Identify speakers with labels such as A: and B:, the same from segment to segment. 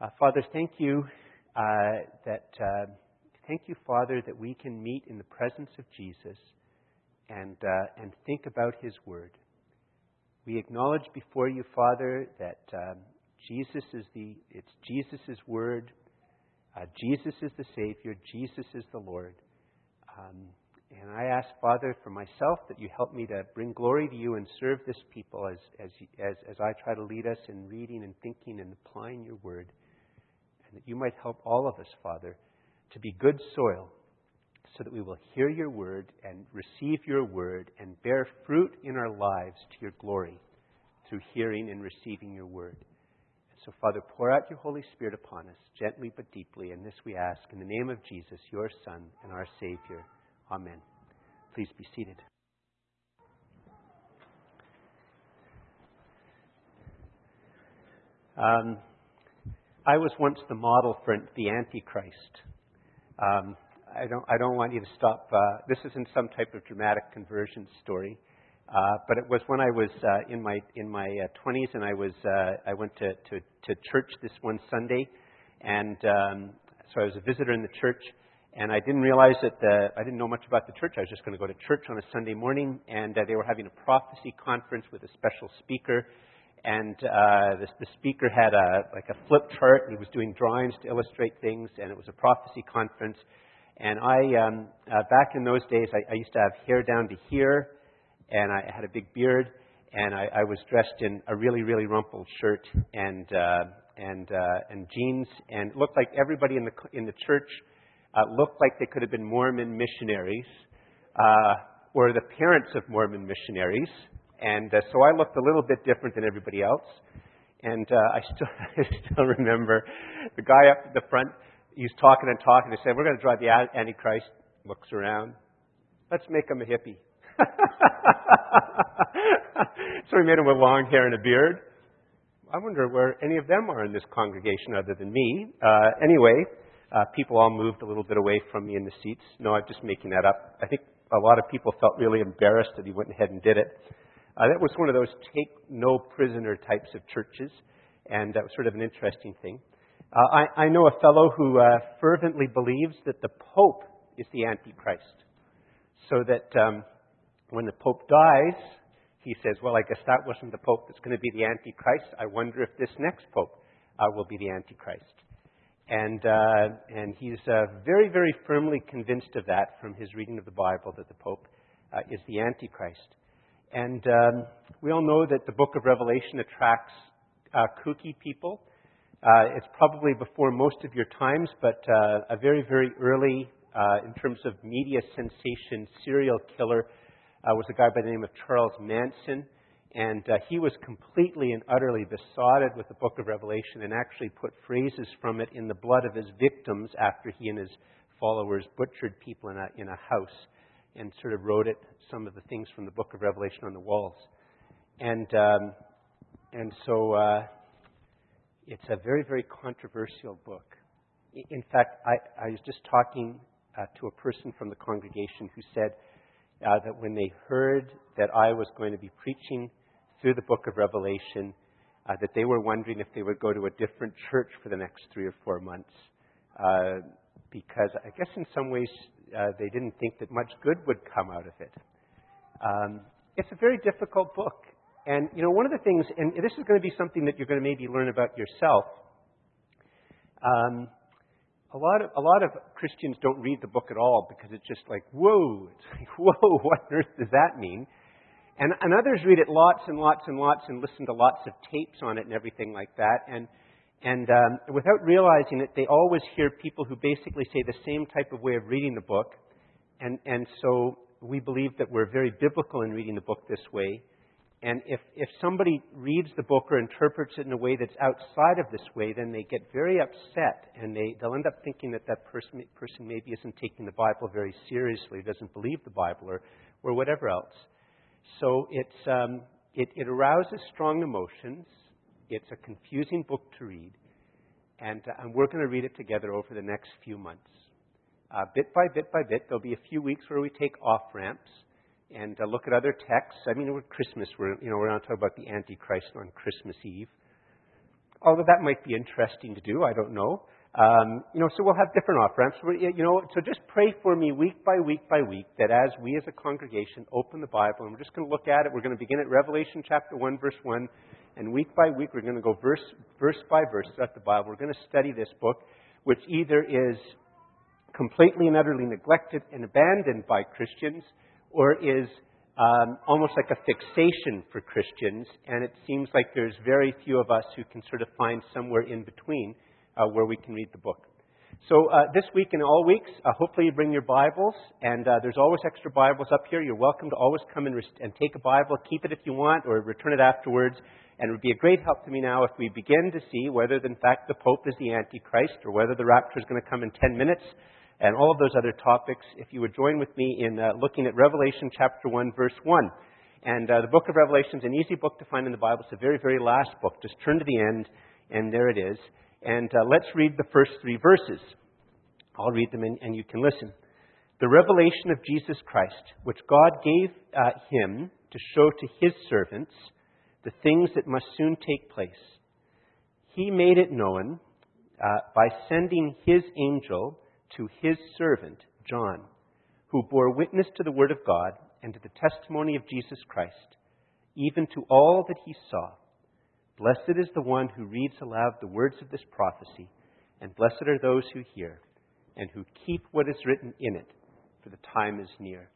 A: Uh, Father, thank you uh, that uh, thank you, Father, that we can meet in the presence of Jesus and uh, and think about His Word. We acknowledge before you, Father, that um, Jesus is the it's Jesus' Word. Uh, Jesus is the Savior. Jesus is the Lord. Um, and I ask, Father, for myself that you help me to bring glory to you and serve this people as, as, as, as I try to lead us in reading and thinking and applying your word and that you might help all of us, Father, to be good soil so that we will hear your word and receive your word and bear fruit in our lives to your glory through hearing and receiving your word. And so, Father, pour out your Holy Spirit upon us, gently but deeply, and this we ask in the name of Jesus, your Son and our Savior. Amen. Please be seated. Um, I was once the model for the Antichrist. Um, I don't, I don't want you to stop. Uh, this isn't some type of dramatic conversion story, uh, but it was when I was uh, in my in my uh, 20s, and I was uh, I went to, to to church this one Sunday, and um, so I was a visitor in the church, and I didn't realize that the, I didn't know much about the church. I was just going to go to church on a Sunday morning, and uh, they were having a prophecy conference with a special speaker and uh, the, the speaker had a like a flip chart, and he was doing drawings to illustrate things, and it was a prophecy conference. And I, um, uh, back in those days, I, I used to have hair down to here, and I had a big beard, and I, I was dressed in a really, really rumpled shirt and uh, and uh, and jeans, and it looked like everybody in the in the church uh, looked like they could have been Mormon missionaries uh, or the parents of Mormon missionaries. And uh, so I looked a little bit different than everybody else. And uh, I, still, I still remember the guy up at the front, he's talking and talking. He said, We're going to drive the Antichrist. Looks around. Let's make him a hippie. so we made him with long hair and a beard. I wonder where any of them are in this congregation other than me. Uh, anyway, uh, people all moved a little bit away from me in the seats. No, I'm just making that up. I think a lot of people felt really embarrassed that he went ahead and did it. Uh, that was one of those take no prisoner types of churches, and that was sort of an interesting thing. Uh, I, I know a fellow who uh, fervently believes that the Pope is the Antichrist. So that um, when the Pope dies, he says, Well, I guess that wasn't the Pope that's going to be the Antichrist. I wonder if this next Pope uh, will be the Antichrist. And, uh, and he's uh, very, very firmly convinced of that from his reading of the Bible that the Pope is the Antichrist. And um, we all know that the book of Revelation attracts uh, kooky people. Uh, it's probably before most of your times, but uh, a very, very early, uh, in terms of media sensation, serial killer uh, was a guy by the name of Charles Manson. And uh, he was completely and utterly besotted with the book of Revelation and actually put phrases from it in the blood of his victims after he and his followers butchered people in a, in a house and sort of wrote it, some of the things from the book of Revelation on the walls. And, um, and so uh, it's a very, very controversial book. In fact, I, I was just talking uh, to a person from the congregation who said uh, that when they heard that I was going to be preaching through the book of Revelation, uh, that they were wondering if they would go to a different church for the next three or four months. Uh, because I guess in some ways uh, they didn't think that much good would come out of it. Um, it's a very difficult book. And, you know, one of the things, and this is going to be something that you're going to maybe learn about yourself. Um, a lot of a lot of Christians don't read the book at all because it's just like whoa, it's like whoa, what on earth does that mean? And, and others read it lots and lots and lots and listen to lots of tapes on it and everything like that. And and um, without realizing it, they always hear people who basically say the same type of way of reading the book. And, and so we believe that we're very biblical in reading the book this way. And if, if somebody reads the book or interprets it in a way that's outside of this way, then they get very upset and they, they'll end up thinking that that person, person maybe isn't taking the Bible very seriously, doesn't believe the Bible, or, or whatever else. So it's, um, it, it arouses strong emotions. It's a confusing book to read, and, uh, and we're going to read it together over the next few months. Uh, bit by bit by bit, there'll be a few weeks where we take off ramps and uh, look at other texts. I mean, with Christmas, we're, you know, we're not talking about the Antichrist on Christmas Eve. although that might be interesting to do, I don't know. Um, you know, so we'll have different off ramps. You know, so just pray for me week by week by week that as we as a congregation open the Bible, and we're just going to look at it. We're going to begin at Revelation chapter one, verse one, and week by week we're going to go verse verse by verse throughout the Bible. We're going to study this book, which either is completely and utterly neglected and abandoned by Christians, or is um, almost like a fixation for Christians. And it seems like there's very few of us who can sort of find somewhere in between uh, where we can read the book. So uh, this week and all weeks, uh, hopefully you bring your Bibles, and uh, there's always extra Bibles up here. You're welcome to always come and, rest- and take a Bible, keep it if you want, or return it afterwards. And it would be a great help to me now if we begin to see whether, in fact, the Pope is the Antichrist, or whether the rapture is going to come in 10 minutes, and all of those other topics. If you would join with me in uh, looking at Revelation chapter 1, verse 1. And uh, the book of Revelation is an easy book to find in the Bible. It's the very, very last book. Just turn to the end, and there it is. And uh, let's read the first three verses. I'll read them and, and, you can listen. The revelation of Jesus Christ, which God gave uh, him to show to his servants the things that must soon take place. He made it known uh, by sending his angel to his servant, John, who bore witness to the word of God and to the testimony of Jesus Christ, even to all that he saw. Blessed is the one who reads aloud the words of this prophecy, and blessed are those who hear and who keep what is written in it, for the time is near.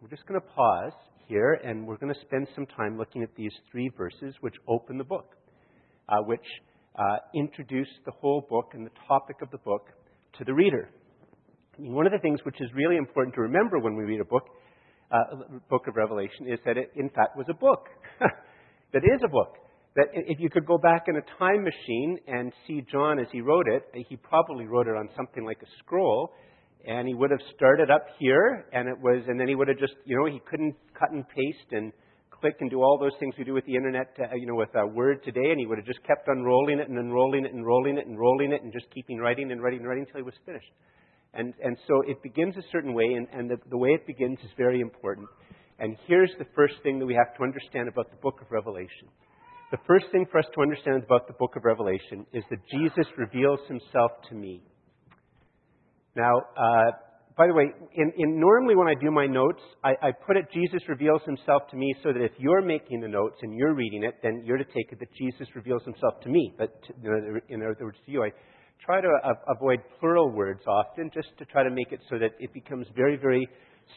A: We're just going to pause here, and we're going to spend some time looking at these three verses which open the book, uh, which uh, introduce the whole book and the topic of the book to the reader. I mean, one of the things which is really important to remember when we read a book, uh, book of Revelation, is that it, in fact, was a book. that is a book that if you could go back in a time machine and see John as he wrote it, he probably wrote it on something like a scroll, and he would have started up here, and it was, and then he would have just, you know, he couldn't cut and paste and click and do all those things we do with the internet, uh, you know, with uh, Word today, and he would have just kept unrolling it and unrolling it and rolling it and rolling it and just keeping writing and writing and writing until he was finished. And and so it begins a certain way, and, and the, the way it begins is very important. And here's the first thing that we have to understand about the book of Revelation. The first thing for us to understand about the book of Revelation is that Jesus reveals himself to me. Now, uh, by the way, in, in, normally when I do my notes, I, I, put it Jesus reveals himself to me so that if you're making the notes and you're reading it, then you're to take it that Jesus reveals himself to me. But in other words, to you, I try to avoid plural words often just to try to make it so that it becomes very, very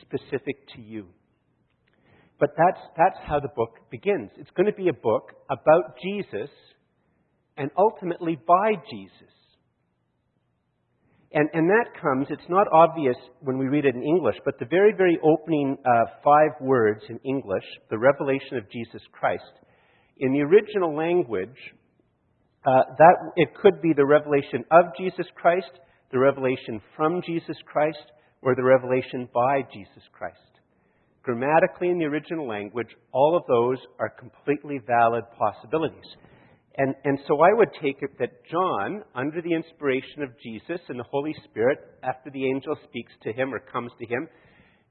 A: specific to you. But that's, that's how the book begins. It's going to be a book about Jesus and ultimately by Jesus. And, and that comes, it's not obvious when we read it in English, but the very, very opening uh, five words in English, the revelation of Jesus Christ, in the original language, uh, that it could be the revelation of Jesus Christ, the revelation from Jesus Christ, or the revelation by Jesus Christ. Grammatically, in the original language, all of those are completely valid possibilities. And, and so I would take it that John, under the inspiration of Jesus and the Holy Spirit, after the angel speaks to him or comes to him,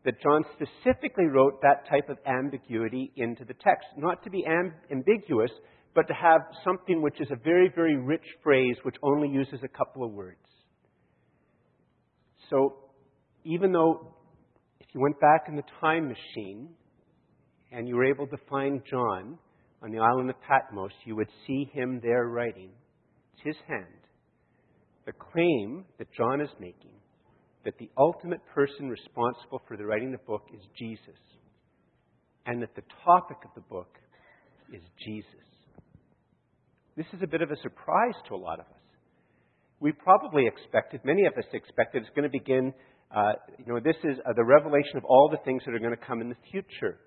A: that John specifically wrote that type of ambiguity into the text. Not to be amb- ambiguous, but to have something which is a very, very rich phrase which only uses a couple of words. So, even though if you went back in the time machine and you were able to find John on the island of Patmos, you would see him there writing. It's his hand. The claim that John is making that the ultimate person responsible for the writing the book is Jesus, and that the topic of the book is Jesus. This is a bit of a surprise to a lot of us. We probably expected, many of us expected, it's going to begin uh, you know, this is uh, the revelation of all the things that are going to come in the future.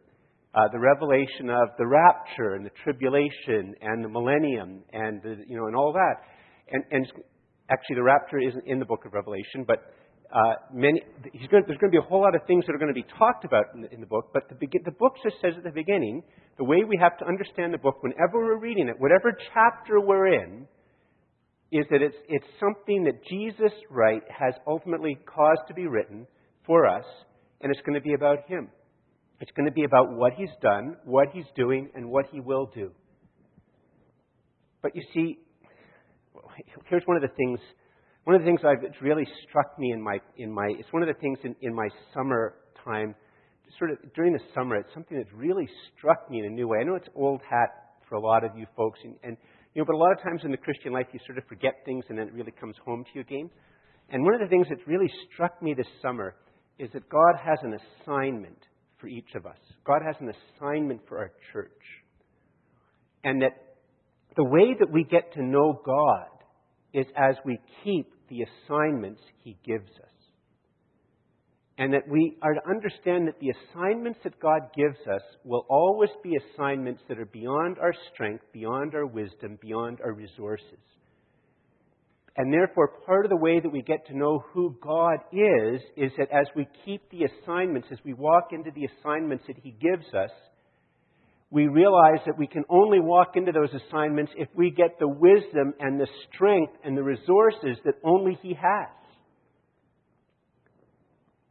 A: Uh, the revelation of the rapture and the tribulation and the millennium and the, you know and all that. And, and actually, the rapture isn't in the book of Revelation, but uh, many, going, there's going to be a whole lot of things that are going to be talked about in the, in the book. But the, the book just says at the beginning the way we have to understand the book whenever we're reading it, whatever chapter we're in, is that it's, it's something that Jesus, right, has ultimately caused to be written for us, and it's going to be about Him. It's going to be about what He's done, what He's doing, and what He will do. But you see, here's one of the things. One of the things it's really struck me in my in my it's one of the things in, in my summer time, sort of during the summer. It's something that's really struck me in a new way. I know it's old hat for a lot of you folks, and, and you know, but a lot of times in the Christian life, you sort of forget things, and then it really comes home to you again. And one of the things that's really struck me this summer is that God has an assignment for each of us. God has an assignment for our church. And that the way that we get to know God is as we keep the assignments He gives us. And that we are to understand that the assignments that God gives us will always be assignments that are beyond our strength, beyond our wisdom, beyond our resources. And therefore, part of the way that we get to know who God is, is that as we keep the assignments, as we walk into the assignments that He gives us, we realize that we can only walk into those assignments if we get the wisdom and the strength and the resources that only He has.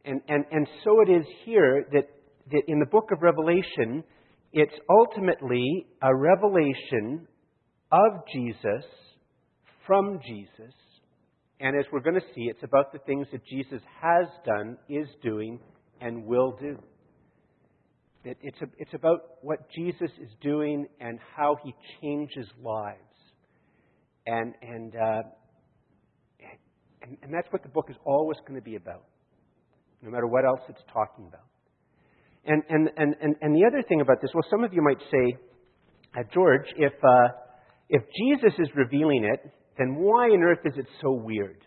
A: And, and, and so it is here that, that in the book of Revelation, it's ultimately a revelation of Jesus from Jesus. And as we're going to see, it's about the things that Jesus has done, is doing, and will do. It's, a, it's about what Jesus is doing and how he changes lives. And, and, uh, and, and that's what the book is always going to be about, no matter what else it's talking about. And, and, and, and, and the other thing about this, well, some of you might say, uh, George, if, uh, if Jesus is revealing it, then why on earth is it so weird?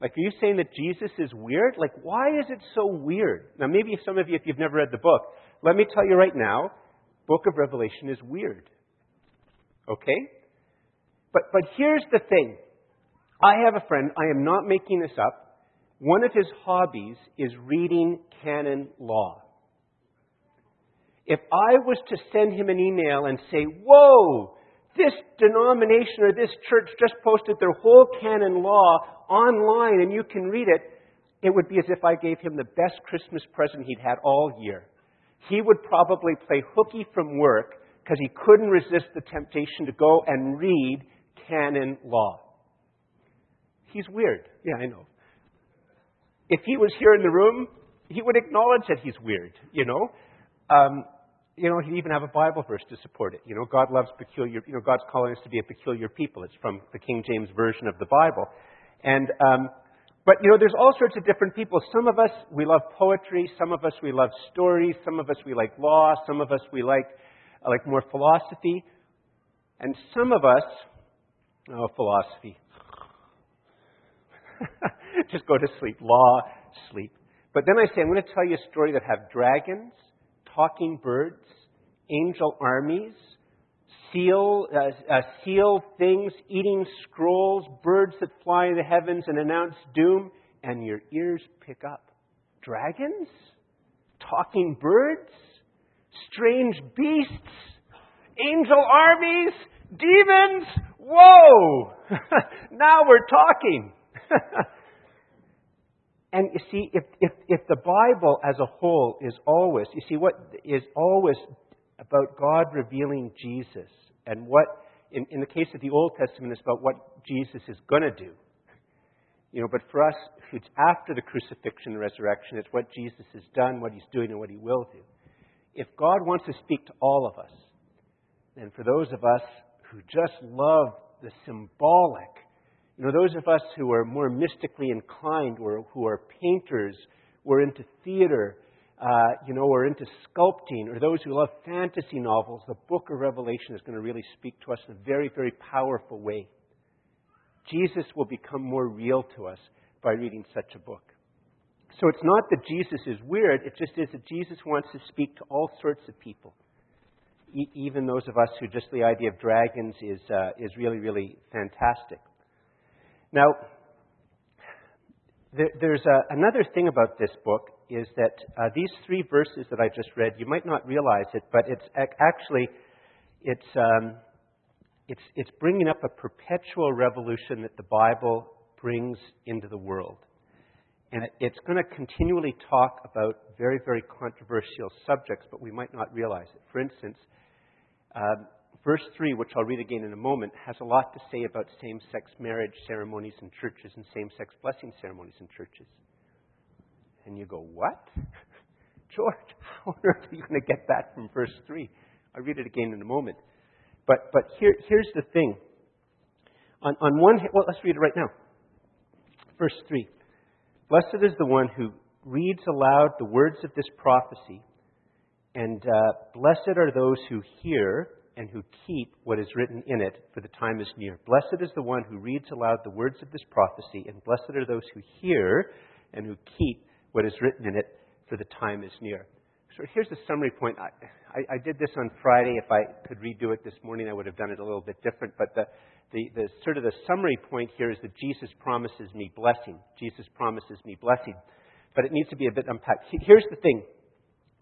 A: Like, are you saying that Jesus is weird? Like, why is it so weird? Now, maybe some of you, if you've never read the book, let me tell you right now, book of Revelation is weird. Okay? But, but here's the thing. I have a friend, I am not making this up. One of his hobbies is reading canon law. If I was to send him an email and say, Whoa, this denomination or this church just posted their whole canon law online and you can read it, it would be as if I gave him the best Christmas present he'd had all year. He would probably play hooky from work because he couldn't resist the temptation to go and read canon law. He's weird. Yeah, I know. If he was here in the room, he would acknowledge that he's weird, you know. Um, you know, he'd even have a Bible verse to support it. You know, God loves peculiar, you know, God's calling us to be a peculiar people. It's from the King James Version of the Bible. And, um, but, you know, there's all sorts of different people. Some of us, we love poetry. Some of us, we love stories. Some of us, we like law. Some of us, we like, uh, like more philosophy. And some of us, oh, philosophy. Just go to sleep. Law, sleep. But then I say, I'm going to tell you a story that have dragons talking birds, angel armies, seal, uh, uh, seal things, eating scrolls, birds that fly in the heavens and announce doom, and your ears pick up. Dragons? Talking birds? Strange beasts? Angel armies? Demons? Whoa! now we're talking. And you see, if, if, if the Bible as a whole is always, you see, what is always about God revealing Jesus, and what, in, in the case of the Old Testament, is about what Jesus is going to do. You know, but for us, it's after the crucifixion and resurrection, it's what Jesus has done, what he's doing, and what he will do. If God wants to speak to all of us, then for those of us who just love the symbolic you know, those of us who are more mystically inclined, or who are painters, or into theater, uh, you know, or into sculpting, or those who love fantasy novels, the book of Revelation is going to really speak to us in a very, very powerful way. Jesus will become more real to us by reading such a book. So it's not that Jesus is weird, it just is that Jesus wants to speak to all sorts of people. E- even those of us who just the idea of dragons is, uh, is really, really fantastic. Now, there's a, another thing about this book is that uh, these three verses that I just read, you might not realize it, but it's actually it's um, it's it's bringing up a perpetual revolution that the Bible brings into the world, and it's going to continually talk about very very controversial subjects, but we might not realize it. For instance. Um, verse 3, which I'll read again in a moment, has a lot to say about same sex marriage ceremonies in churches and same sex blessing ceremonies in churches. And you go, What? George, how on earth are you going to get that from verse 3? I'll read it again in a moment. But, but here, here's the thing. On, on one hand, well, let's read it right now. Verse 3 Blessed is the one who reads aloud the words of this prophecy, and uh, blessed are those who hear and who keep what is written in it, for the time is near. Blessed is the one who reads aloud the words of this prophecy, and blessed are those who hear and who keep what is written in it, for the time is near. So here's the summary point. I, I, I, did this on Friday. If I could redo it this morning, I would have done it a little bit different. But the, the, the sort of the summary point here is that Jesus promises me blessing. Jesus promises me blessing. But it needs to be a bit unpacked. Here's the thing.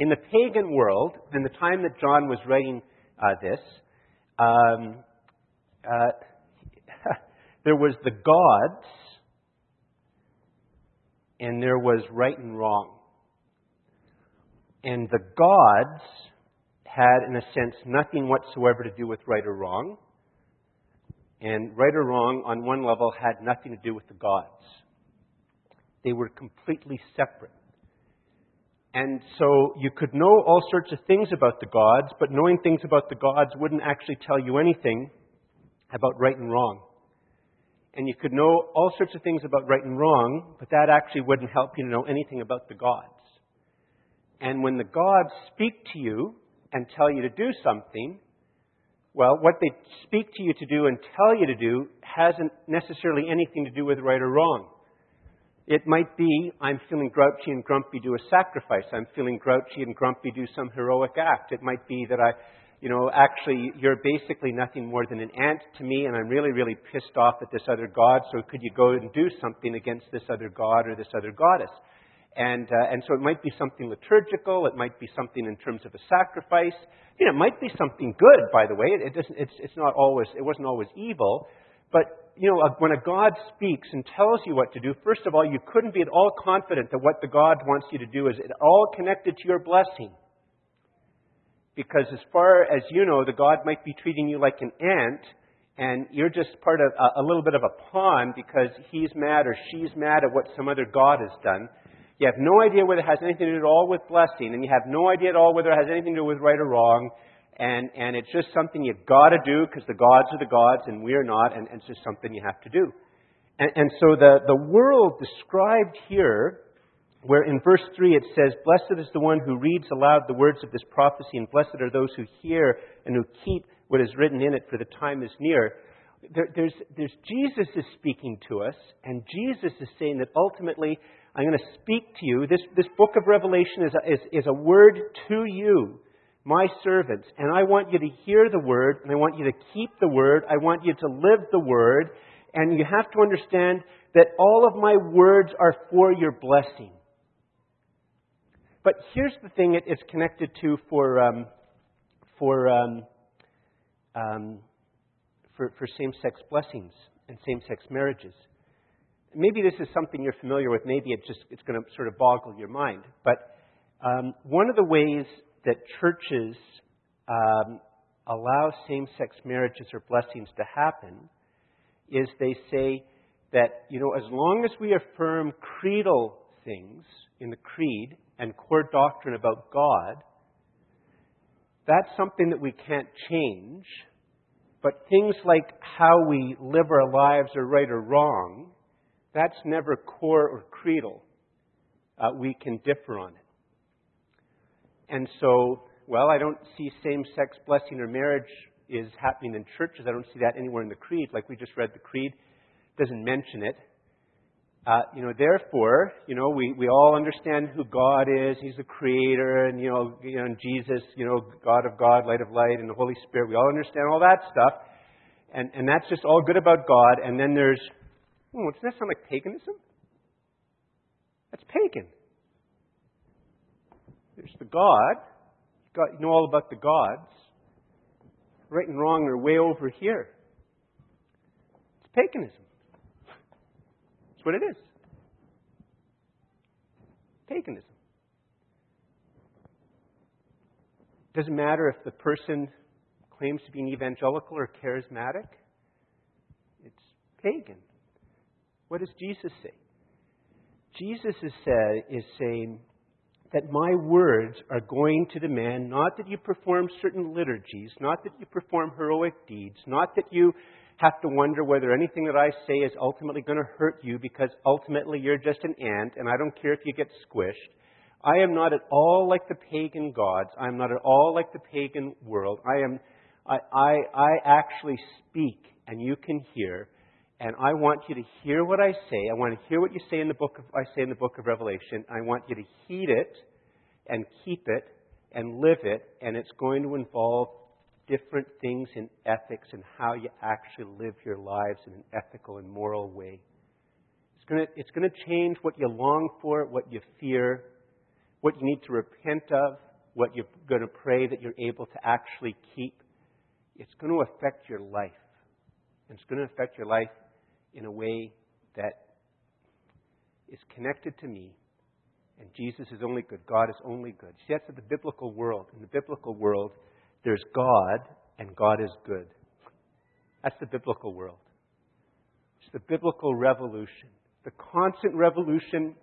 A: In the pagan world, in the time that John was writing uh, this, um, uh, there was the gods and there was right and wrong. And the gods had, in a sense, nothing whatsoever to do with right or wrong. And right or wrong, on one level, had nothing to do with the gods. They were completely separate. And so you could know all sorts of things about the gods, but knowing things about the gods wouldn't actually tell you anything about right and wrong. And you could know all sorts of things about right and wrong, but that actually wouldn't help you to know anything about the gods. And when the gods speak to you and tell you to do something, well, what they speak to you to do and tell you to do hasn't necessarily anything to do with right or wrong. It might be, I'm feeling grouchy and grumpy, do a sacrifice. I'm feeling grouchy and grumpy, do some heroic act. It might be that I, you know, actually, you're basically nothing more than an ant to me, and I'm really, really pissed off at this other god, so could you go and do something against this other god or this other goddess? And, uh, and so it might be something liturgical. It might be something in terms of a sacrifice. You know, it might be something good, by the way. It, it doesn't, it's, it's not always, it wasn't always evil. But, you know, uh, when a God speaks and tells you what to do, first of all, you couldn't be at all confident that what the God wants you to do is at all connected to your blessing. Because as far as you know, the God might be treating you like an ant, and you're just part of a, a little bit of a pawn because he's mad or she's mad at what some other God has done. You have no idea whether it has anything to do at all with blessing, and you have no idea at all whether it has anything to do with right or wrong. And, and it's just something you've got to do because the gods are the gods and we're not, and, and it's just something you have to do. And, and so the, the world described here, where in verse 3 it says, Blessed is the one who reads aloud the words of this prophecy, and blessed are those who hear and who keep what is written in it, for the time is near. There, there's, there's Jesus is speaking to us, and Jesus is saying that ultimately I'm going to speak to you. This, this book of Revelation is a, is, is a word to you, my servants. And I want you to hear the word, and I want you to keep the word. I want you to live the word. And you have to understand that all of my words are for your blessing. But here's the thing it's connected to for, um, for, um, um, for, for same sex blessings and same sex marriages maybe this is something you're familiar with. Maybe it just it's going to sort of boggle your mind. But um, one of the ways that churches um, allow same-sex marriages or blessings to happen is they say that you know as long as we affirm creedal things in the creed and core doctrine about God, that's something that we can't change. But things like how we live our lives are right or wrong, that's never core or creedal. Uh, we can differ on it. And so, well, I don't see same sex blessing or marriage is happening in churches. I don't see that anywhere in the creed. Like we just read the creed, doesn't mention it. Uh, you know, therefore, you know, we, we all understand who God is. He's the creator, and you know, you know, and Jesus, you know, God of God, light of light, and the Holy Spirit. We all understand all that stuff, and and that's just all good about God. And then there's Oh, does that sound like paganism? That's pagan. There's the God. You know all about the gods. Right and wrong are way over here. It's paganism. That's what it is. Paganism. Doesn't matter if the person claims to be an evangelical or charismatic, it's pagan. What does Jesus say? Jesus is, say, is saying that my words are going to demand not that you perform certain liturgies, not that you perform heroic deeds, not that you have to wonder whether anything that I say is ultimately going to hurt you because ultimately you're just an ant and I don't care if you get squished. I am not at all like the pagan gods. I am not at all like the pagan world. I am, I, I, I actually speak and you can hear. And I want you to hear what I say. I want to hear what you say in the book of, I say in the book of Revelation. I want you to heed it and keep it and live it. And it's going to involve different things in ethics and how you actually live your lives in an ethical and moral way. It's going to, it's going to change what you long for, what you fear, what you need to repent of, what you're going to pray that you're able to actually keep. It's going to affect your life. And it's going to affect your life in a way that is connected to me. And Jesus is only good. God is only good. See, that's the biblical world. In the biblical world, there's God, and God is good. That's the biblical world. It's the biblical revolution. The constant revolution,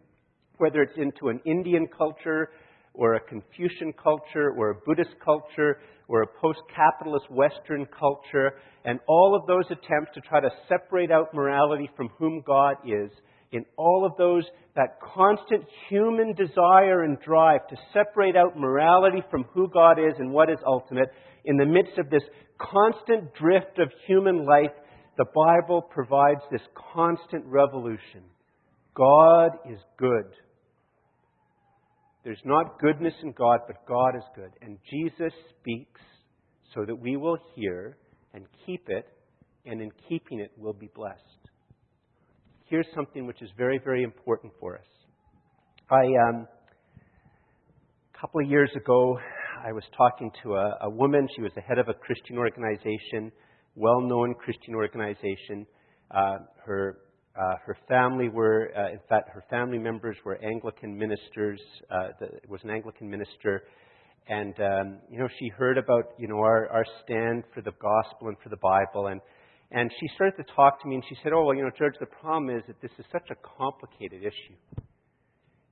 A: whether it's into an Indian culture, or a Confucian culture, or a Buddhist culture, or a post capitalist Western culture, and all of those attempts to try to separate out morality from whom God is, in all of those, that constant human desire and drive to separate out morality from who God is and what is ultimate, in the midst of this constant drift of human life, the Bible provides this constant revolution. God is good. There's not goodness in God, but God is good. And Jesus speaks so that we will hear and keep it, and in keeping it, we'll be blessed here's something which is very, very important for us. I, um, a couple of years ago, I was talking to a, a woman. She was the head of a Christian organization, well known Christian organization. Uh, her, uh, her family were, uh, in fact, her family members were Anglican ministers. Uh, the, was an Anglican minister. And, um, you know, she heard about, you know, our, our stand for the gospel and for the Bible. And and she started to talk to me, and she said, Oh, well, you know, George, the problem is that this is such a complicated issue.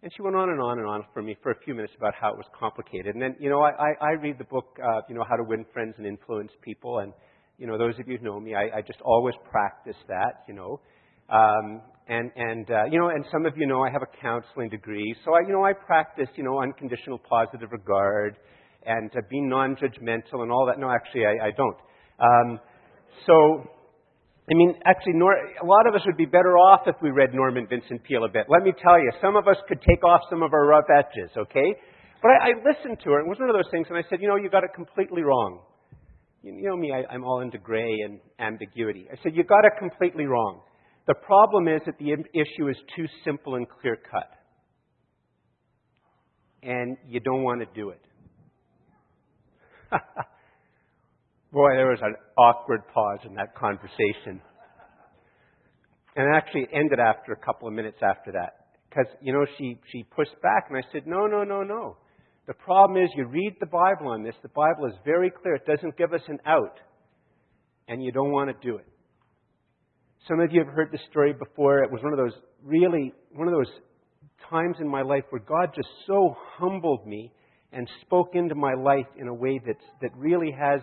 A: And she went on and on and on for me for a few minutes about how it was complicated. And then, you know, I, I, I read the book, uh, you know, How to Win Friends and Influence People. And, you know, those of you who know me, I, I just always practice that, you know. Um, and, and uh, you know, and some of you know I have a counseling degree. So, I, you know, I practice, you know, unconditional positive regard and uh, being non-judgmental and all that. No, actually, I, I don't. Um, so, I mean, actually, Nor- a lot of us would be better off if we read Norman Vincent Peale a bit. Let me tell you, some of us could take off some of our rough edges, okay? But I, I listened to her, and it was one of those things, and I said, you know, you got it completely wrong. You, you know me, I, I'm all into gray and ambiguity. I said, you got it completely wrong. The problem is that the issue is too simple and clear cut. And you don't want to do it. Boy, there was an awkward pause in that conversation. And actually it actually ended after a couple of minutes after that. Because, you know, she, she pushed back, and I said, No, no, no, no. The problem is, you read the Bible on this. The Bible is very clear. It doesn't give us an out. And you don't want to do it. Some of you have heard this story before. It was one of those really, one of those times in my life where God just so humbled me and spoke into my life in a way that's, that really has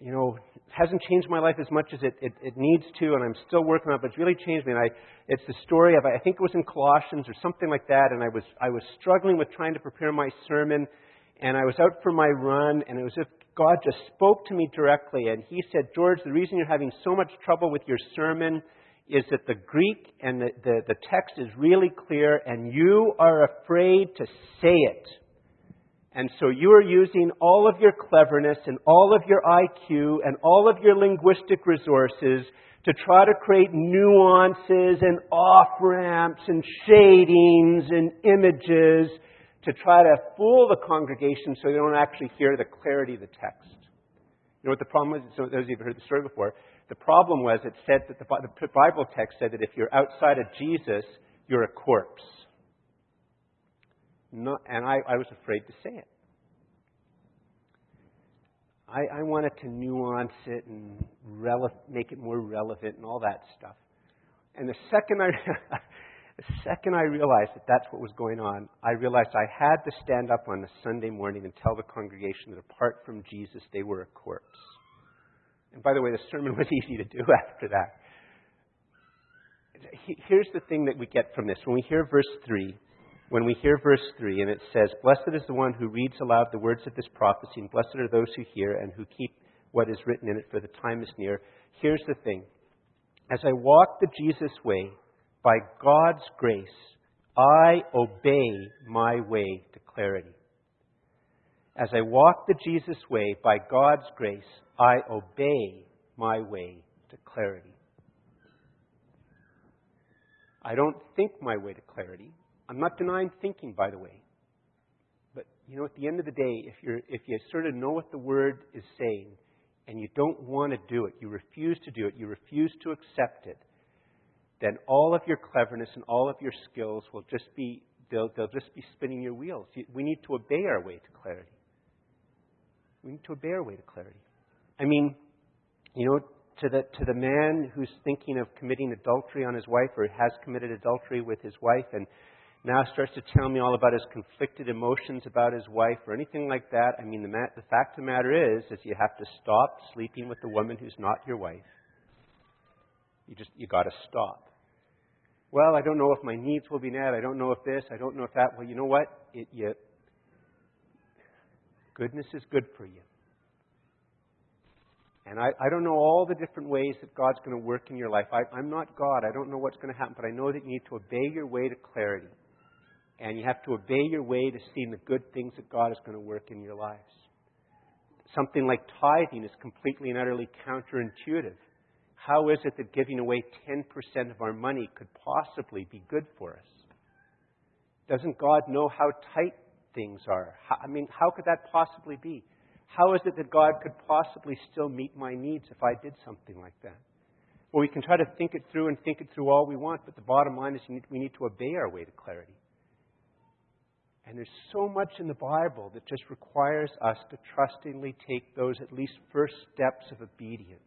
A: you know, hasn't changed my life as much as it, it, it, needs to, and I'm still working on it, but it's really changed me. And I, it's the story of, I think it was in Colossians or something like that, and I was, I was struggling with trying to prepare my sermon, and I was out for my run, and it was as if God just spoke to me directly, and He said, George, the reason you're having so much trouble with your sermon is that the Greek and the, the, the text is really clear, and you are afraid to say it. And so you are using all of your cleverness and all of your IQ and all of your linguistic resources to try to create nuances and off ramps and shadings and images to try to fool the congregation so they don't actually hear the clarity of the text. You know what the problem was? So those of you who have heard the story before, the problem was it said that the Bible text said that if you're outside of Jesus, you're a corpse. And I, I was afraid to say it. I, I wanted to nuance it and rele- make it more relevant and all that stuff. And the second I, the second I realized that that's what was going on, I realized I had to stand up on a Sunday morning and tell the congregation that apart from Jesus, they were a corpse. And by the way, the sermon was easy to do after that. Here's the thing that we get from this. When we hear verse 3, when we hear verse 3 and it says, Blessed is the one who reads aloud the words of this prophecy, and blessed are those who hear and who keep what is written in it, for the time is near. Here's the thing. As I walk the Jesus way, by God's grace, I obey my way to clarity. As I walk the Jesus way, by God's grace, I obey my way to clarity. I don't think my way to clarity. I'm not denying thinking, by the way. But, you know, at the end of the day, if, you're, if you sort of know what the Word is saying and you don't want to do it, you refuse to do it, you refuse to accept it, then all of your cleverness and all of your skills will just be, they'll, they'll just be spinning your wheels. We need to obey our way to clarity. We need to obey our way to clarity. I mean, you know, to the, to the man who's thinking of committing adultery on his wife or has committed adultery with his wife and now starts to tell me all about his conflicted emotions about his wife or anything like that, I mean, the, the fact of the matter is, is you have to stop sleeping with the woman who's not your wife. You just, you got to stop. Well, I don't know if my needs will be met. I don't know if this. I don't know if that. Well, you know what? It, you, goodness is good for you. And I, I don't know all the different ways that God's going to work in your life. I, I'm not God. I don't know what's going to happen, but I know that you need to obey your way to clarity. And you have to obey your way to seeing the good things that God is going to work in your lives. Something like tithing is completely and utterly counterintuitive. How is it that giving away 10% of our money could possibly be good for us? Doesn't God know how tight things are? How, I mean, how could that possibly be? How is it that God could possibly still meet my needs if I did something like that? Well, we can try to think it through and think it through all we want, but the bottom line is we need to obey our way to clarity. And there's so much in the Bible that just requires us to trustingly take those at least first steps of obedience.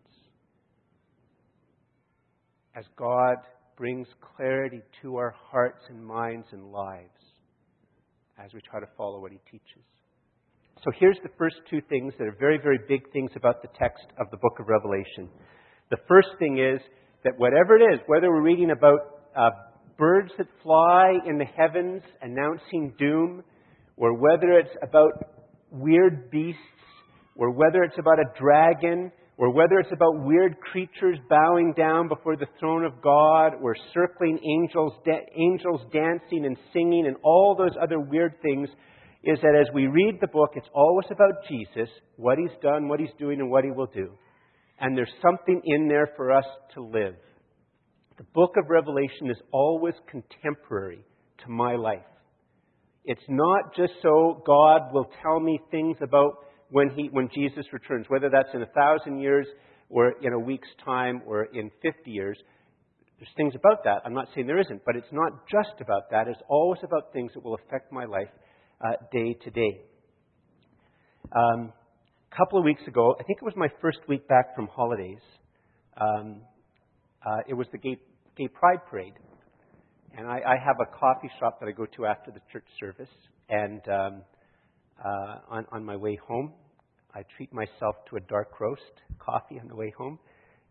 A: As God brings clarity to our hearts and minds and lives as we try to follow what He teaches. So here's the first two things that are very, very big things about the text of the book of Revelation. The first thing is that whatever it is, whether we're reading about uh, birds that fly in the heavens announcing doom, or whether it's about weird beasts, or whether it's about a dragon, or whether it's about weird creatures bowing down before the throne of God, or circling angels, da- angels dancing and singing, and all those other weird things, is that as we read the book, it's always about Jesus, what he's done, what he's doing, and what he will do. And there's something in there for us to live. The book of Revelation is always contemporary to my life. It's not just so God will tell me things about when, he, when Jesus returns, whether that's in a thousand years or in a week's time or in 50 years. There's things about that. I'm not saying there isn't, but it's not just about that. It's always about things that will affect my life uh, day to day. Um, a couple of weeks ago, I think it was my first week back from holidays, um, uh, it was the gay, gay Pride Parade. And I, I have a coffee shop that I go to after the church service. And um, uh, on, on my way home, I treat myself to a dark roast coffee on the way home.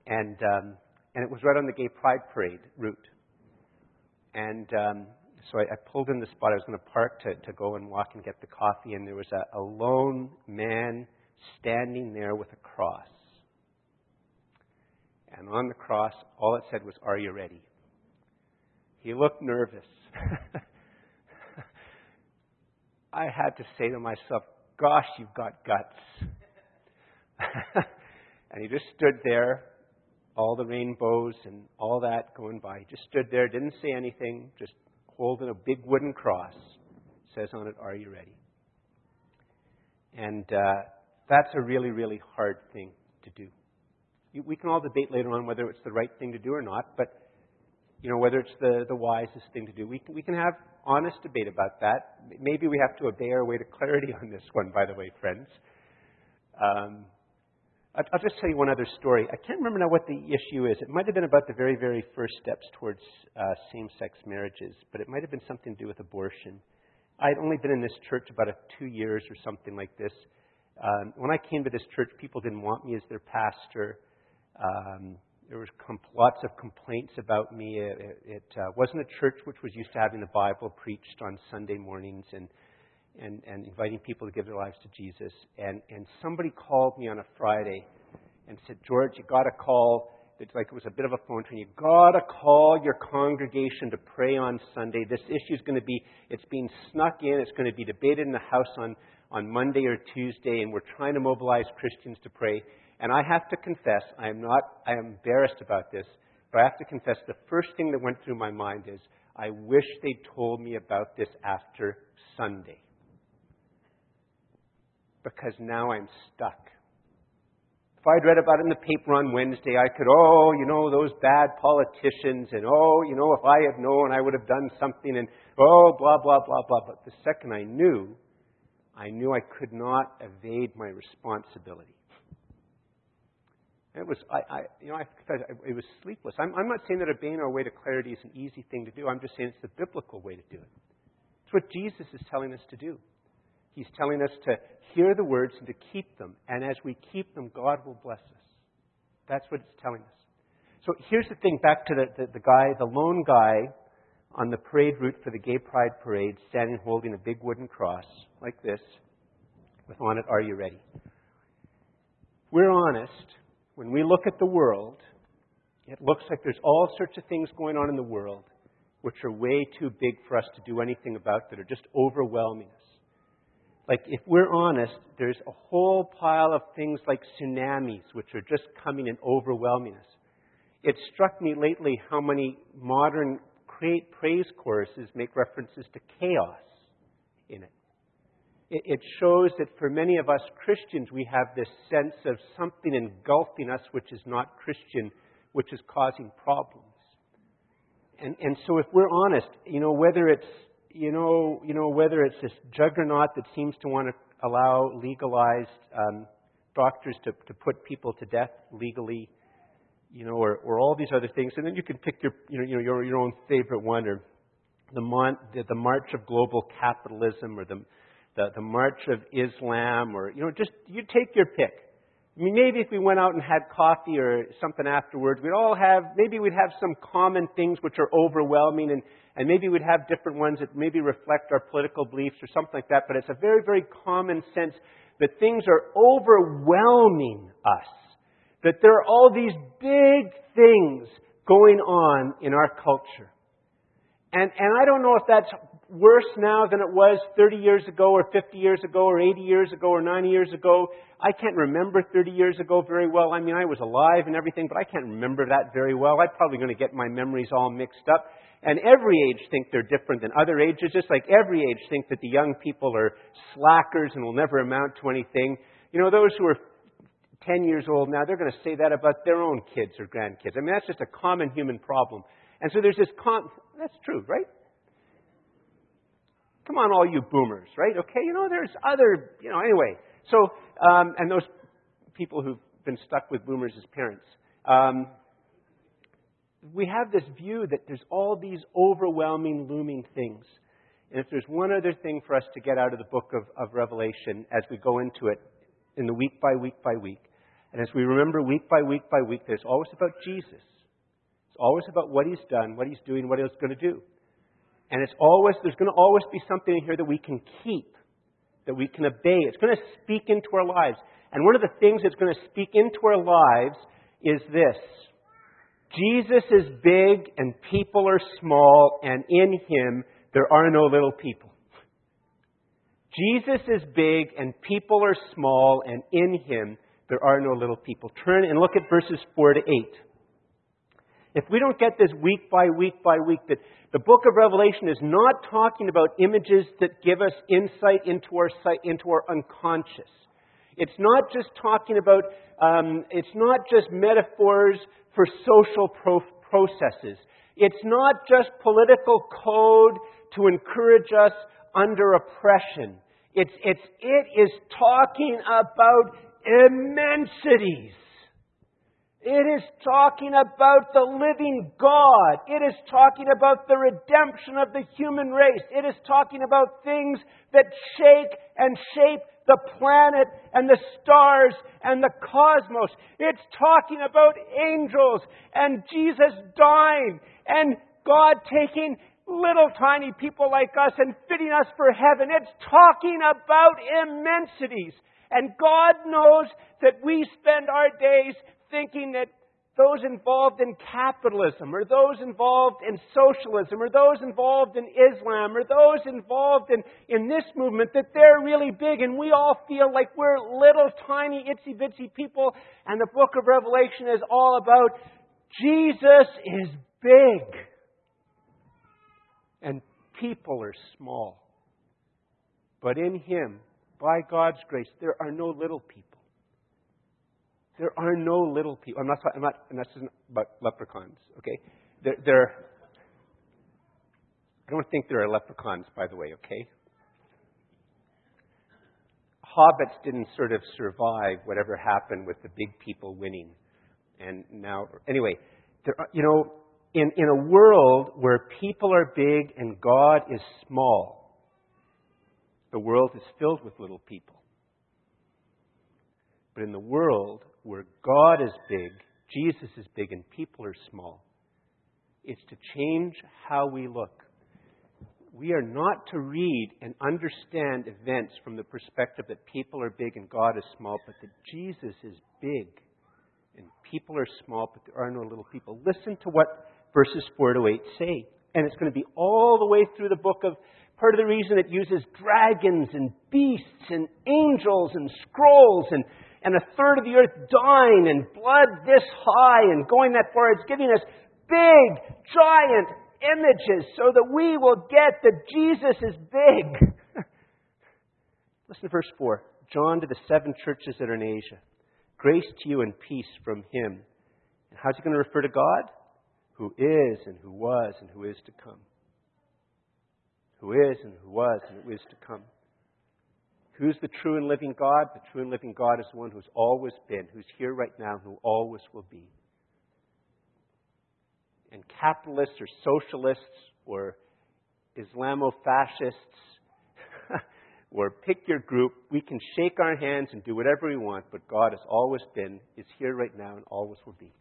A: And, um, and it was right on the Gay Pride Parade route. And um, so I, I pulled in the spot. I was going to park to, to go and walk and get the coffee, and there was a, a lone man standing there with a cross. And on the cross, all it said was, Are you ready? He looked nervous. I had to say to myself, Gosh, you've got guts. and he just stood there, all the rainbows and all that going by. He just stood there, didn't say anything, just holding a big wooden cross. says on it, Are you ready? And uh, that's a really, really hard thing to do. We can all debate later on whether it's the right thing to do or not, but you know whether it's the, the wisest thing to do. We can, we can have honest debate about that. Maybe we have to obey our way to clarity on this one, by the way, friends. Um, I'll just tell you one other story. I can't remember now what the issue is. It might have been about the very, very first steps towards uh, same sex marriages, but it might have been something to do with abortion. I'd only been in this church about a, two years or something like this. Um, when I came to this church, people didn't want me as their pastor. Um, there was com- lots of complaints about me. It, it uh, wasn't a church which was used to having the Bible preached on Sunday mornings and and, and inviting people to give their lives to Jesus. And, and somebody called me on a Friday and said, George, you got to call. It's like it was a bit of a phone train. You got to call your congregation to pray on Sunday. This issue is going to be, it's being snuck in. It's going to be debated in the house on, on Monday or Tuesday, and we're trying to mobilize Christians to pray. And I have to confess, I am not, I am embarrassed about this, but I have to confess the first thing that went through my mind is, I wish they'd told me about this after Sunday because now I'm stuck. If I'd read about it in the paper on Wednesday, I could, oh, you know, those bad politicians, and oh, you know, if I had known, I would have done something, and oh, blah, blah, blah, blah. But the second I knew, I knew I could not evade my responsibility. It was, I, I, you know, I, it was sleepless. I'm, I'm not saying that obeying our way to clarity is an easy thing to do. I'm just saying it's the biblical way to do it. It's what Jesus is telling us to do. He's telling us to hear the words and to keep them. And as we keep them, God will bless us. That's what it's telling us. So here's the thing back to the, the, the guy, the lone guy on the parade route for the Gay Pride Parade, standing holding a big wooden cross like this, with on it, Are you ready? We're honest. When we look at the world, it looks like there's all sorts of things going on in the world which are way too big for us to do anything about, that are just overwhelming us like if we're honest, there's a whole pile of things like tsunamis which are just coming and overwhelming us. It struck me lately how many modern praise choruses make references to chaos in it. It shows that for many of us Christians, we have this sense of something engulfing us which is not Christian, which is causing problems. And, and so if we're honest, you know, whether it's you know, you know, whether it's this juggernaut that seems to want to allow legalized um, doctors to, to put people to death legally, you know, or, or all these other things, and then you can pick your, you know, you know your, your own favorite one, or the, mon, the, the march of global capitalism, or the, the, the march of Islam, or, you know, just, you take your pick. I mean, maybe if we went out and had coffee or something afterwards, we'd all have, maybe we'd have some common things which are overwhelming, and, and maybe we'd have different ones that maybe reflect our political beliefs or something like that, but it's a very, very common sense that things are overwhelming us. That there are all these big things going on in our culture. And, and I don't know if that's worse now than it was 30 years ago or 50 years ago or 80 years ago or 90 years ago. I can't remember 30 years ago very well. I mean, I was alive and everything, but I can't remember that very well. I'm probably going to get my memories all mixed up. And every age think they're different than other ages, just like every age think that the young people are slackers and will never amount to anything. You know, those who are 10 years old now, they're going to say that about their own kids or grandkids. I mean, that's just a common human problem. And so there's this con- that's true, right? Come on, all you boomers, right? Okay, you know, there's other, you know, anyway. So, um, and those people who've been stuck with boomers as parents. Um, we have this view that there's all these overwhelming, looming things. And if there's one other thing for us to get out of the book of, of Revelation as we go into it in the week by week by week, and as we remember week by week by week, there's always about Jesus. It's always about what he's done, what he's doing, what he's going to do. And it's always, there's going to always be something in here that we can keep, that we can obey. It's going to speak into our lives. And one of the things that's going to speak into our lives is this Jesus is big and people are small, and in him there are no little people. Jesus is big and people are small, and in him there are no little people. Turn and look at verses 4 to 8. If we don't get this week by week by week, that the book of Revelation is not talking about images that give us insight into our into our unconscious. It's not just talking about, um, it's not just metaphors for social pro- processes. It's not just political code to encourage us under oppression. It's, it's, it is talking about immensities. It is talking about the living God. It is talking about the redemption of the human race. It is talking about things that shake and shape the planet and the stars and the cosmos. It's talking about angels and Jesus dying and God taking little tiny people like us and fitting us for heaven. It's talking about immensities. And God knows that we spend our days thinking that those involved in capitalism, or those involved in socialism, or those involved in Islam, or those involved in, in this movement, that they're really big, and we all feel like we're little tiny itsy bitsy people, and the book of Revelation is all about Jesus is big, and people are small. But in Him, by God's grace, there are no little people. There are no little people. I'm not. I'm not. And that's about leprechauns. Okay. There. there I don't think there are leprechauns, by the way. Okay. Hobbits didn't sort of survive whatever happened with the big people winning, and now anyway, there. Are, you know, in in a world where people are big and God is small, the world is filled with little people. But in the world where God is big, Jesus is big, and people are small. It's to change how we look. We are not to read and understand events from the perspective that people are big and God is small, but that Jesus is big and people are small, but there are no little people. Listen to what verses 4 to 8 say. And it's going to be all the way through the book of part of the reason it uses dragons and beasts and angels and scrolls and and a third of the earth dying and blood this high and going that far. It's giving us big, giant images so that we will get that Jesus is big. Listen to verse 4. John to the seven churches that are in Asia. Grace to you and peace from him. And how's he going to refer to God? Who is and who was and who is to come. Who is and who was and who is to come. Who's the true and living God? The true and living God is the one who's always been, who's here right now, who always will be. And capitalists or socialists or Islamo fascists or pick your group, we can shake our hands and do whatever we want, but God has always been, is here right now, and always will be.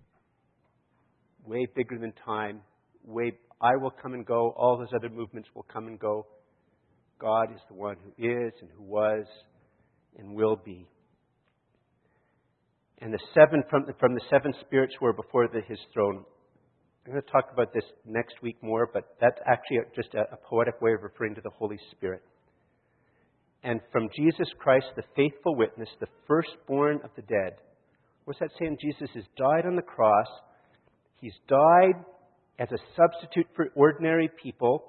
A: Way bigger than time. Way, I will come and go. All those other movements will come and go. God is the one who is and who was and will be. And the seven from, from the seven spirits who are before the, his throne. I'm going to talk about this next week more, but that's actually just a, a poetic way of referring to the Holy Spirit. And from Jesus Christ, the faithful witness, the firstborn of the dead. What's that saying? Jesus has died on the cross. He's died as a substitute for ordinary people.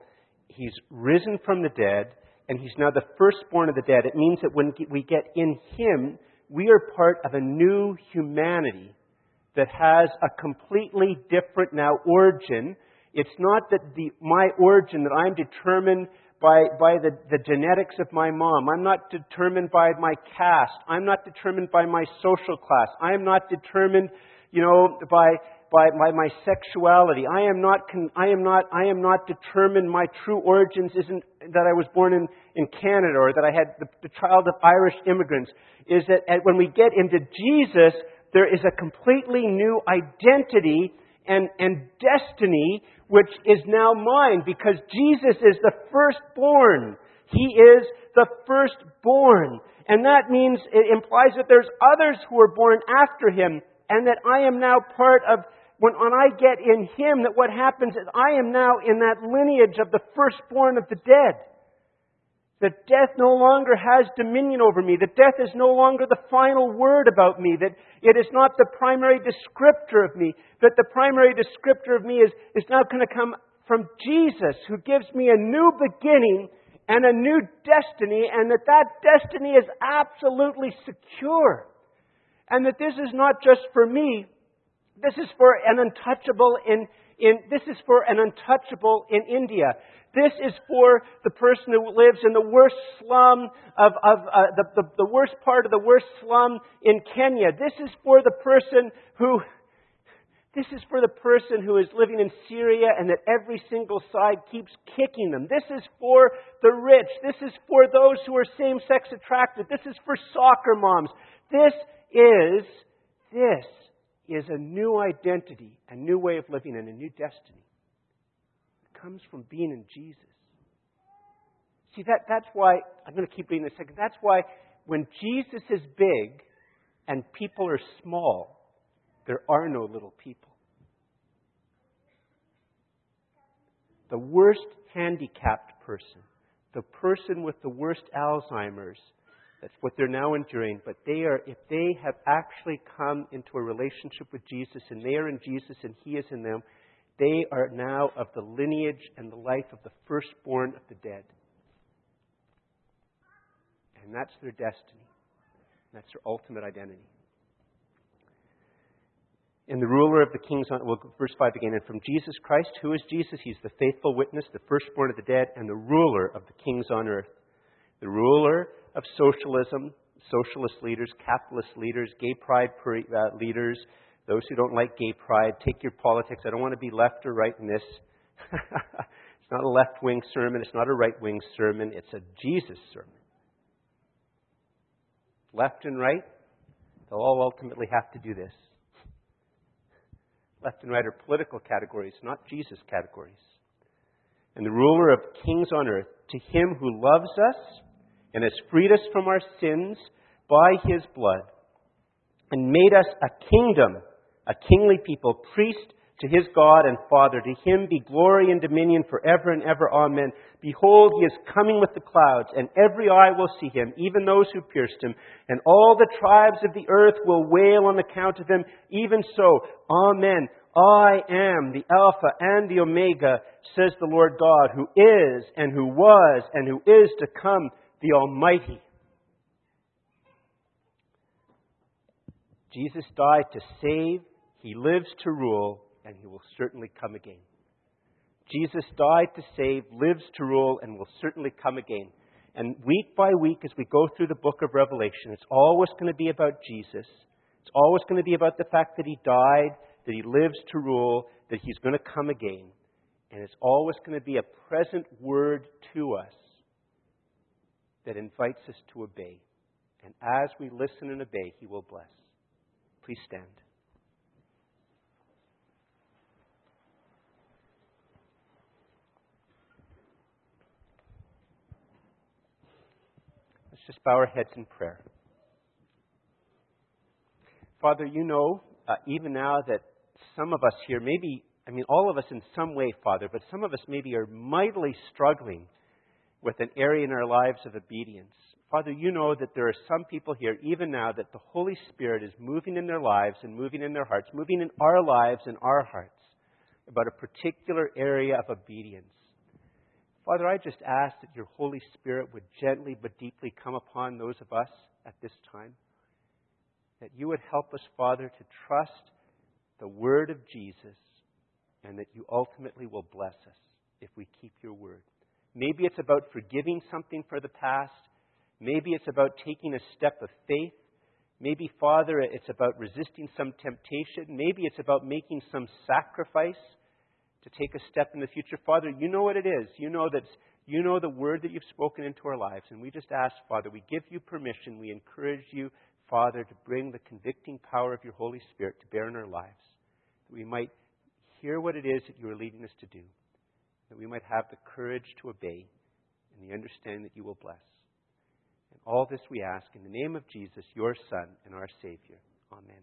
A: He's risen from the dead and he's now the firstborn of the dead. It means that when we get in him, we are part of a new humanity that has a completely different now origin. It's not that the, my origin, that I'm determined by, by the, the genetics of my mom. I'm not determined by my caste. I'm not determined by my social class. I am not determined, you know, by, by, my sexuality. I am not, I am not, I am not determined. My true origins isn't that I was born in, in Canada or that I had the, the child of Irish immigrants. Is that when we get into Jesus, there is a completely new identity and, and destiny which is now mine because Jesus is the firstborn. He is the firstborn. And that means, it implies that there's others who are born after him and that I am now part of when, when I get in Him, that what happens is I am now in that lineage of the firstborn of the dead. That death no longer has dominion over me. That death is no longer the final word about me. That it is not the primary descriptor of me. That the primary descriptor of me is, is now going to come from Jesus, who gives me a new beginning and a new destiny, and that that destiny is absolutely secure. And that this is not just for me, this is for an untouchable, in, in, this is for an untouchable in India. This is for the person who lives in the worst slum of, of uh, the, the, the worst part of the worst slum in Kenya. This is for the person who, this is for the person who is living in Syria and that every single side keeps kicking them. This is for the rich. This is for those who are same sex attracted. This is for soccer moms. This is, this is a new identity, a new way of living, and a new destiny. It comes from being in Jesus. See, that, that's why, I'm going to keep reading a second. That's why when Jesus is big and people are small, there are no little people. The worst handicapped person, the person with the worst Alzheimer's, that's what they're now enduring. But they are, if they have actually come into a relationship with Jesus and they are in Jesus and He is in them, they are now of the lineage and the life of the firstborn of the dead. And that's their destiny. That's their ultimate identity. And the ruler of the kings on, well, verse 5 again, and from Jesus Christ, who is Jesus? He's the faithful witness, the firstborn of the dead, and the ruler of the kings on earth. The ruler of socialism, socialist leaders, capitalist leaders, gay pride uh, leaders, those who don't like gay pride, take your politics. I don't want to be left or right in this. it's not a left wing sermon, it's not a right wing sermon, it's a Jesus sermon. Left and right, they'll all ultimately have to do this. Left and right are political categories, not Jesus categories. And the ruler of kings on earth, to him who loves us and has freed us from our sins by his blood and made us a kingdom, a kingly people, priest to his God and Father. To him be glory and dominion forever and ever. Amen. Behold, he is coming with the clouds, and every eye will see him, even those who pierced him, and all the tribes of the earth will wail on account of him. Even so, Amen. I am the Alpha and the Omega, says the Lord God, who is, and who was, and who is to come the Almighty. Jesus died to save, He lives to rule, and He will certainly come again. Jesus died to save, lives to rule, and will certainly come again. And week by week, as we go through the book of Revelation, it's always going to be about Jesus. It's always going to be about the fact that He died, that He lives to rule, that He's going to come again. And it's always going to be a present word to us that invites us to obey. And as we listen and obey, He will bless. Please stand. Let's just bow our heads in prayer. Father, you know, uh, even now that some of us here, maybe, I mean, all of us in some way, Father, but some of us maybe are mightily struggling with an area in our lives of obedience. Father, you know that there are some people here, even now, that the Holy Spirit is moving in their lives and moving in their hearts, moving in our lives and our hearts about a particular area of obedience. Father, I just ask that your Holy Spirit would gently but deeply come upon those of us at this time. That you would help us, Father, to trust the word of Jesus and that you ultimately will bless us if we keep your word. Maybe it's about forgiving something for the past. Maybe it's about taking a step of faith. Maybe, Father, it's about resisting some temptation. Maybe it's about making some sacrifice to take a step in the future. Father, you know what it is. You know that you know the word that you've spoken into our lives. And we just ask, Father, we give you permission. We encourage you, Father, to bring the convicting power of your Holy Spirit to bear in our lives. That we might hear what it is that you are leading us to do that we might have the courage to obey and the understanding that you will bless. And all this we ask in the name of Jesus, your Son and our Savior. Amen.